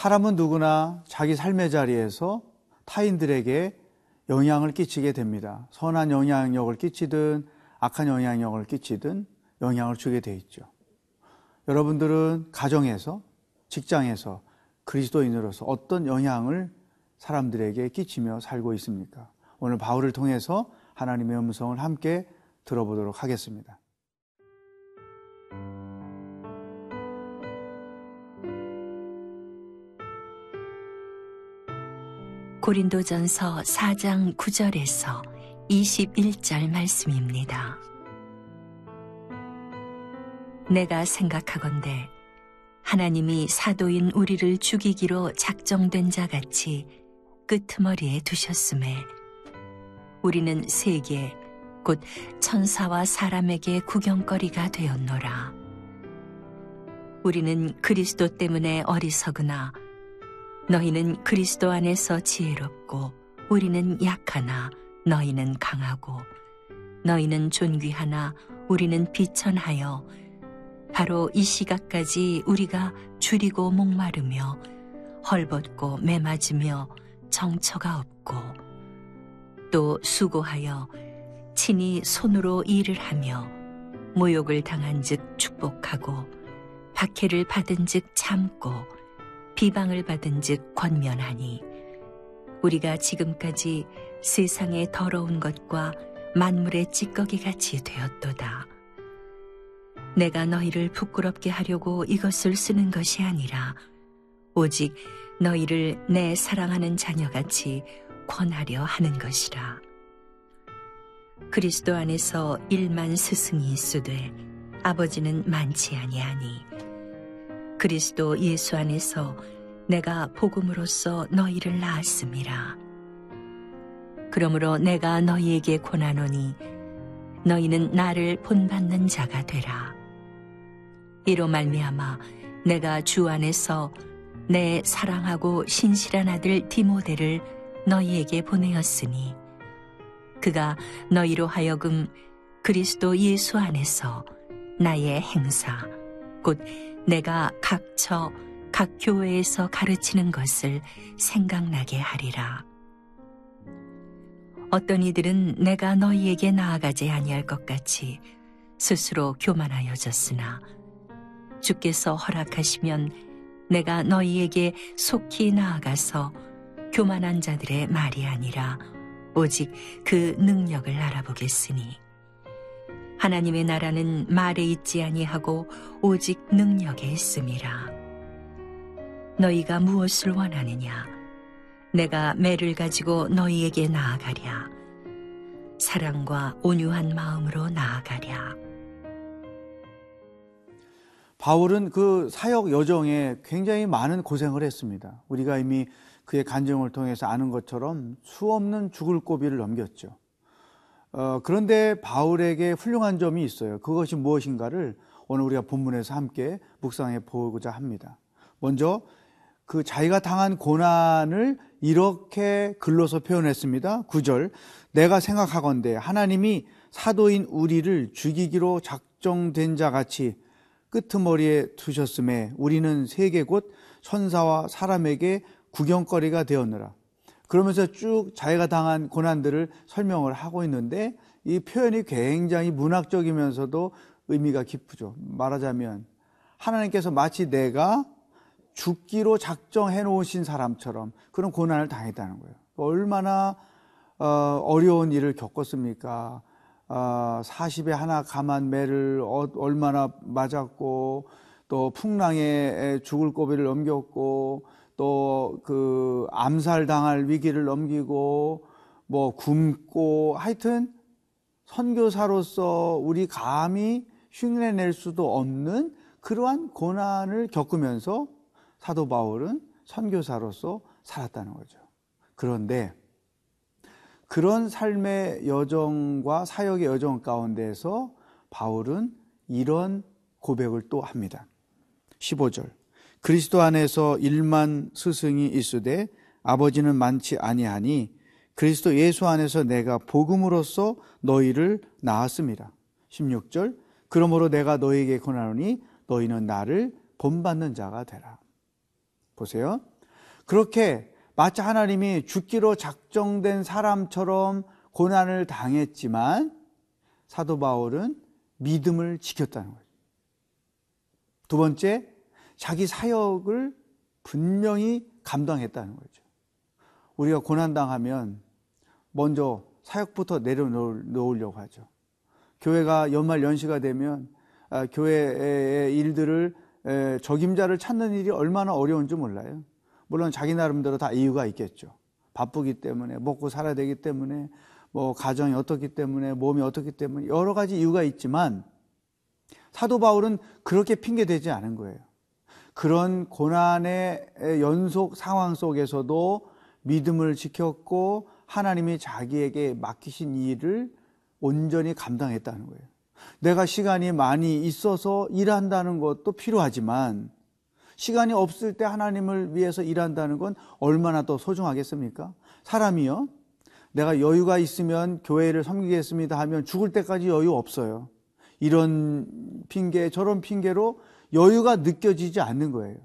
사람은 누구나 자기 삶의 자리에서 타인들에게 영향을 끼치게 됩니다. 선한 영향력을 끼치든 악한 영향력을 끼치든 영향을 주게 돼 있죠. 여러분들은 가정에서, 직장에서, 그리스도인으로서 어떤 영향을 사람들에게 끼치며 살고 있습니까? 오늘 바울을 통해서 하나님의 음성을 함께 들어보도록 하겠습니다. 고린도전서 4장 9절에서 21절 말씀입니다. 내가 생각하건대 하나님이 사도인 우리를 죽이기로 작정된 자 같이 끄트머리에 두셨음에 우리는 세계 곧 천사와 사람에게 구경거리가 되었노라. 우리는 그리스도 때문에 어리석으나 너희는 그리스도 안에서 지혜롭고 우리는 약하나 너희는 강하고 너희는 존귀하나 우리는 비천하여 바로 이 시각까지 우리가 줄이고 목마르며 헐벗고 매맞으며 정처가 없고 또 수고하여 친히 손으로 일을 하며 모욕을 당한즉 축복하고 박해를 받은즉 참고 비방을 받은즉 권면하니 우리가 지금까지 세상의 더러운 것과 만물의 찌꺼기 같이 되었도다. 내가 너희를 부끄럽게 하려고 이것을 쓰는 것이 아니라 오직 너희를 내 사랑하는 자녀같이 권하려 하는 것이라. 그리스도 안에서 일만 스승이 있으되 아버지는 많지 아니하니 그리스도 예수 안에서 내가 복음으로써 너희를 낳았음이라. 그러므로 내가 너희에게 권하노니 너희는 나를 본받는 자가 되라. 이로 말미암아 내가 주 안에서 내 사랑하고 신실한 아들 디모데를 너희에게 보내었으니 그가 너희로 하여금 그리스도 예수 안에서 나의 행사 곧 내가 각처 각 교회에서 가르치는 것을 생각나게 하리라. 어떤 이들은 내가 너희에게 나아가지 아니할 것 같이 스스로 교만하여졌으나 주께서 허락하시면 내가 너희에게 속히 나아가서 교만한 자들의 말이 아니라 오직 그 능력을 알아보겠으니 하나님의 나라는 말에 있지 아니하고 오직 능력에 있음이라 너희가 무엇을 원하느냐 내가 매를 가지고 너희에게 나아가랴 사랑과 온유한 마음으로 나아가랴 바울은 그 사역 여정에 굉장히 많은 고생을 했습니다. 우리가 이미 그의 간증을 통해서 아는 것처럼 수없는 죽을 고비를 넘겼죠. 어, 그런데 바울에게 훌륭한 점이 있어요. 그것이 무엇인가를 오늘 우리가 본문에서 함께 묵상해 보고자 합니다. 먼저 그 자기가 당한 고난을 이렇게 글로서 표현했습니다. 9절. 내가 생각하건대 하나님이 사도인 우리를 죽이기로 작정된 자 같이 끄트머리에 두셨음에 우리는 세계 곳 천사와 사람에게 구경거리가 되었느라. 그러면서 쭉 자기가 당한 고난들을 설명을 하고 있는데 이 표현이 굉장히 문학적이면서도 의미가 깊죠. 말하자면 하나님께서 마치 내가 죽기로 작정해 놓으신 사람처럼 그런 고난을 당했다는 거예요. 얼마나 어, 어려운 일을 겪었습니까? 어, 40에 하나 감한 매를 어, 얼마나 맞았고 또 풍랑에 죽을 고비를 넘겼고 또 그 암살 당할 위기를 넘기고 뭐 굶고 하여튼 선교사로서 우리 감히 흉내낼 수도 없는 그러한 고난을 겪으면서 사도 바울은 선교사로서 살았다는 거죠. 그런데 그런 삶의 여정과 사역의 여정 가운데서 바울은 이런 고백을 또 합니다. 15절. 그리스도 안에서 일만 스승이 있으되 아버지는 많지 아니하니 그리스도 예수 안에서 내가 복음으로써 너희를 낳았습니다. 16절. 그러므로 내가 너희에게 권하노니 너희는 나를 본받는 자가 되라. 보세요. 그렇게 마치 하나님이 죽기로 작정된 사람처럼 고난을 당했지만 사도 바울은 믿음을 지켰다는 거죠. 두 번째, 자기 사역을 분명히 감당했다는 거죠. 우리가 고난당하면 먼저 사역부터 내려놓으려고 하죠. 교회가 연말 연시가 되면 아, 교회의 일들을 에, 적임자를 찾는 일이 얼마나 어려운지 몰라요. 물론 자기 나름대로 다 이유가 있겠죠. 바쁘기 때문에 먹고 살아야 되기 때문에 뭐 가정이 어떻기 때문에 몸이 어떻기 때문에 여러 가지 이유가 있지만 사도 바울은 그렇게 핑계 대지 않은 거예요. 그런 고난의 연속 상황 속에서도 믿음을 지켰고 하나님이 자기에게 맡기신 일을 온전히 감당했다는 거예요. 내가 시간이 많이 있어서 일한다는 것도 필요하지만 시간이 없을 때 하나님을 위해서 일한다는 건 얼마나 더 소중하겠습니까? 사람이요. 내가 여유가 있으면 교회를 섬기겠습니다 하면 죽을 때까지 여유 없어요. 이런 핑계, 저런 핑계로 여유가 느껴지지 않는 거예요.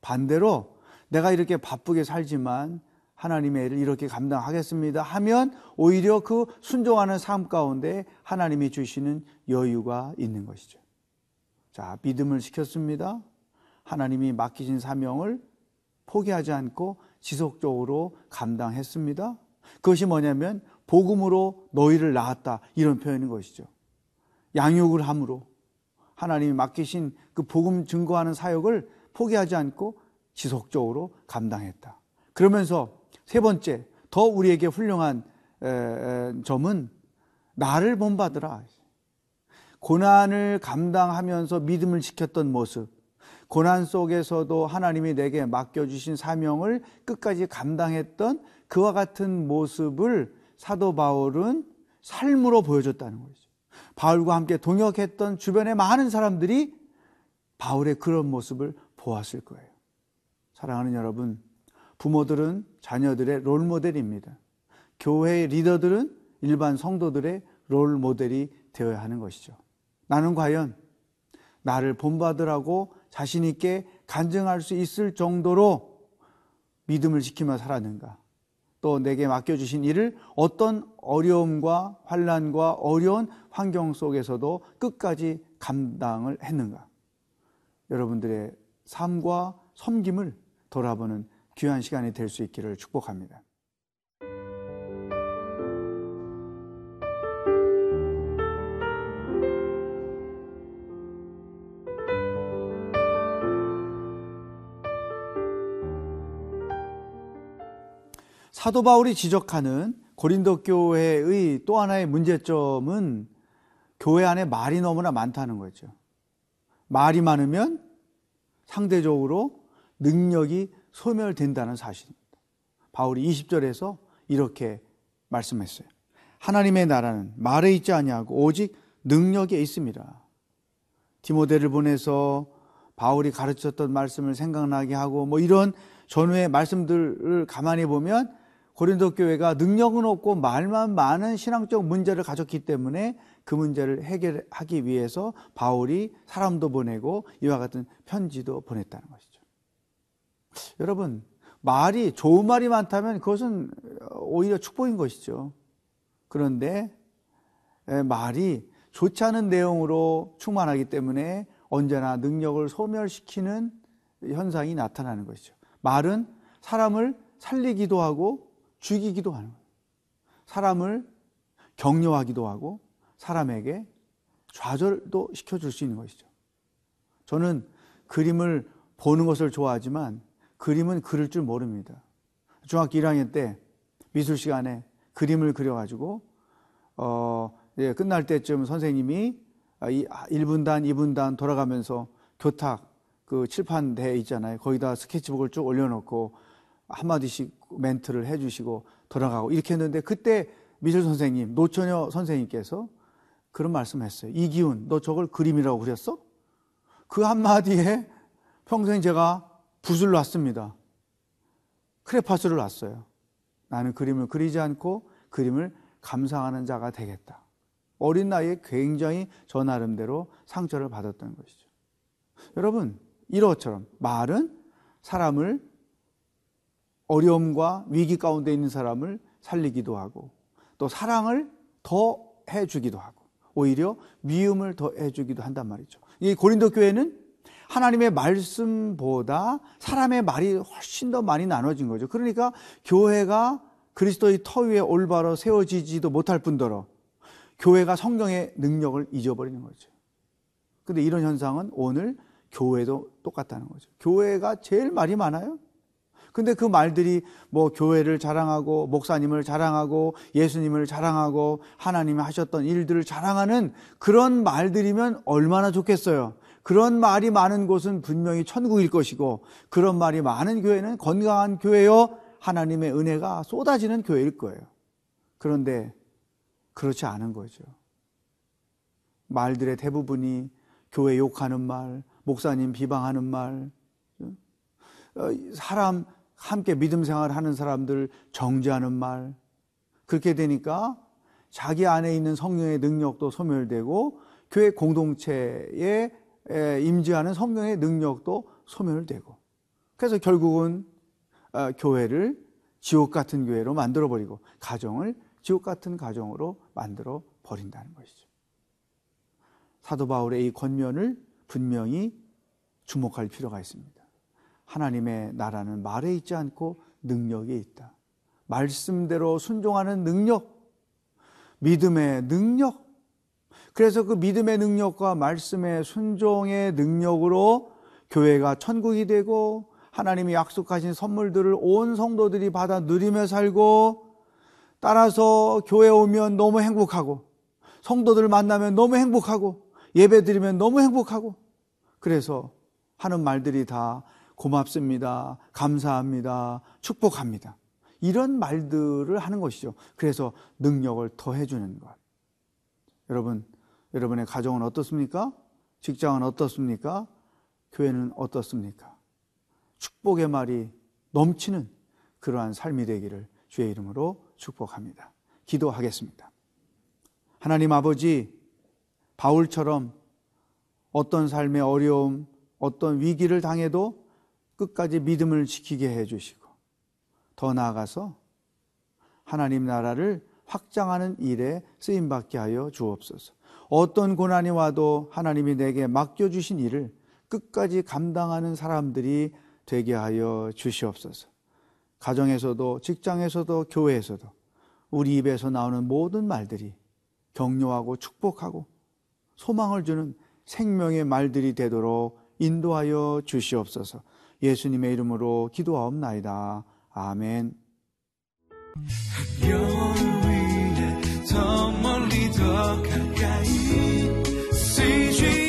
반대로 내가 이렇게 바쁘게 살지만 하나님의 일을 이렇게 감당하겠습니다 하면 오히려 그 순종하는 삶 가운데 하나님이 주시는 여유가 있는 것이죠. 자, 믿음을 지켰습니다. 하나님이 맡기신 사명을 포기하지 않고 지속적으로 감당했습니다. 그것이 뭐냐면 복음으로 너희를 낳았다 이런 표현인 것이죠. 양육을 함으로 하나님이 맡기신 그 복음 증거하는 사역을 포기하지 않고 지속적으로 감당했다. 그러면서 세 번째 더 우리에게 훌륭한 점은 나를 본받으라. 고난을 감당하면서 믿음을 지켰던 모습, 고난 속에서도 하나님이 내게 맡겨주신 사명을 끝까지 감당했던 그와 같은 모습을 사도 바울은 삶으로 보여줬다는 거죠. 바울과 함께 동역했던 주변의 많은 사람들이 바울의 그런 모습을 보았을 거예요. 사랑하는 여러분, 부모들은 자녀들의 롤 모델입니다. 교회의 리더들은 일반 성도들의 롤 모델이 되어야 하는 것이죠. 나는 과연 나를 본받으라고 자신있게 간증할 수 있을 정도로 믿음을 지키며 살았는가? 또 내게 맡겨주신 일을 어떤 어려움과 환란과 어려운 환경 속에서도 끝까지 감당을 했는가? 여러분들의 삶과 섬김을 돌아보는 귀한 시간이 될 수 있기를 축복합니다. 사도 바울이 지적하는 고린도 교회의 또 하나의 문제점은 교회 안에 말이 너무나 많다는 거죠. 말이 많으면 상대적으로 능력이 소멸된다는 사실입니다. 바울이 20절에서 이렇게 말씀했어요. 하나님의 나라는 말에 있지 아니하고 오직 능력에 있습니다. 디모데를 보내서 바울이 가르쳤던 말씀을 생각나게 하고 뭐 이런 전후의 말씀들을 가만히 보면 고린도 교회가 능력은 없고 말만 많은 신앙적 문제를 가졌기 때문에 그 문제를 해결하기 위해서 바울이 사람도 보내고 이와 같은 편지도 보냈다는 것이죠. 여러분, 말이 좋은 말이 많다면 그것은 오히려 축복인 것이죠. 그런데 말이 좋지 않은 내용으로 충만하기 때문에 언제나 능력을 소멸시키는 현상이 나타나는 것이죠. 말은 사람을 살리기도 하고 죽이기도 하는 거예요. 사람을 격려하기도 하고 사람에게 좌절도 시켜줄 수 있는 것이죠. 저는 그림을 보는 것을 좋아하지만 그림은 그릴 줄 모릅니다. 중학교 1학년 때 미술 시간에 그림을 그려가지고 어, 예, 끝날 때쯤 선생님이 1분단, 2분단 돌아가면서 교탁 그 칠판대 있잖아요. 거기다 스케치북을 쭉 올려놓고 한마디씩 멘트를 해주시고 돌아가고 이렇게 했는데 그때 미술 선생님, 노처녀 선생님께서 그런 말씀 했어요. 이기훈, 너 저걸 그림이라고 그렸어? 그 한마디에 평생 제가 붓을 놨습니다. 크레파스를 놨어요. 나는 그림을 그리지 않고 그림을 감상하는 자가 되겠다. 어린 나이에 굉장히 저 나름대로 상처를 받았던 것이죠. 여러분, 이러처럼 말은 사람을 어려움과 위기 가운데 있는 사람을 살리기도 하고 또 사랑을 더 해주기도 하고 오히려 미움을 더 해주기도 한단 말이죠. 이 고린도 교회는 하나님의 말씀보다 사람의 말이 훨씬 더 많이 나눠진 거죠. 그러니까 교회가 그리스도의 터 위에 올바로 세워지지도 못할 뿐더러 교회가 성경의 능력을 잊어버리는 거죠. 근데 이런 현상은 오늘 교회도 똑같다는 거죠. 교회가 제일 말이 많아요. 근데 그 말들이 뭐 교회를 자랑하고 목사님을 자랑하고 예수님을 자랑하고 하나님이 하셨던 일들을 자랑하는 그런 말들이면 얼마나 좋겠어요. 그런 말이 많은 곳은 분명히 천국일 것이고 그런 말이 많은 교회는 건강한 교회요 하나님의 은혜가 쏟아지는 교회일 거예요. 그런데 그렇지 않은 거죠. 말들의 대부분이 교회 욕하는 말, 목사님 비방하는 말, 어, 사람 함께 믿음 생활 하는 사람들 정죄하는 말. 그렇게 되니까 자기 안에 있는 성령의 능력도 소멸되고 교회 공동체에 임재하는 성령의 능력도 소멸되고 그래서 결국은 어, 교회를 지옥 같은 교회로 만들어 버리고 가정을 지옥 같은 가정으로 만들어 버린다는 것이죠. 사도 바울의 이 권면을 분명히 주목할 필요가 있습니다. 하나님의 나라는 말에 있지 않고 능력에 있다. 말씀대로 순종하는 능력, 믿음의 능력. 그래서 그 믿음의 능력과 말씀의 순종의 능력으로 교회가 천국이 되고 하나님이 약속하신 선물들을 온 성도들이 받아 누리며 살고 따라서 교회 오면 너무 행복하고 성도들 만나면 너무 행복하고 예배 드리면 너무 행복하고 그래서 하는 말들이 다 고맙습니다. 감사합니다. 축복합니다. 이런 말들을 하는 것이죠. 그래서 능력을 더해주는 것. 여러분, 여러분의 가정은 어떻습니까? 직장은 어떻습니까? 교회는 어떻습니까? 축복의 말이 넘치는 그러한 삶이 되기를 주의 이름으로 축복합니다. 기도하겠습니다. 하나님 아버지, 바울처럼 어떤 삶의 어려움, 어떤 위기를 당해도 끝까지 믿음을 지키게 해주시고 더 나아가서 하나님 나라를 확장하는 일에 쓰임받게 하여 주옵소서. 어떤 고난이 와도 하나님이 내게 맡겨주신 일을 끝까지 감당하는 사람들이 되게 하여 주시옵소서. 가정에서도 직장에서도 교회에서도 우리 입에서 나오는 모든 말들이 격려하고 축복하고 소망을 주는 생명의 말들이 되도록 인도하여 주시옵소서. 예수님의 이름으로 기도하옵나이다. 아멘. 더 멀리 더 가까이 CG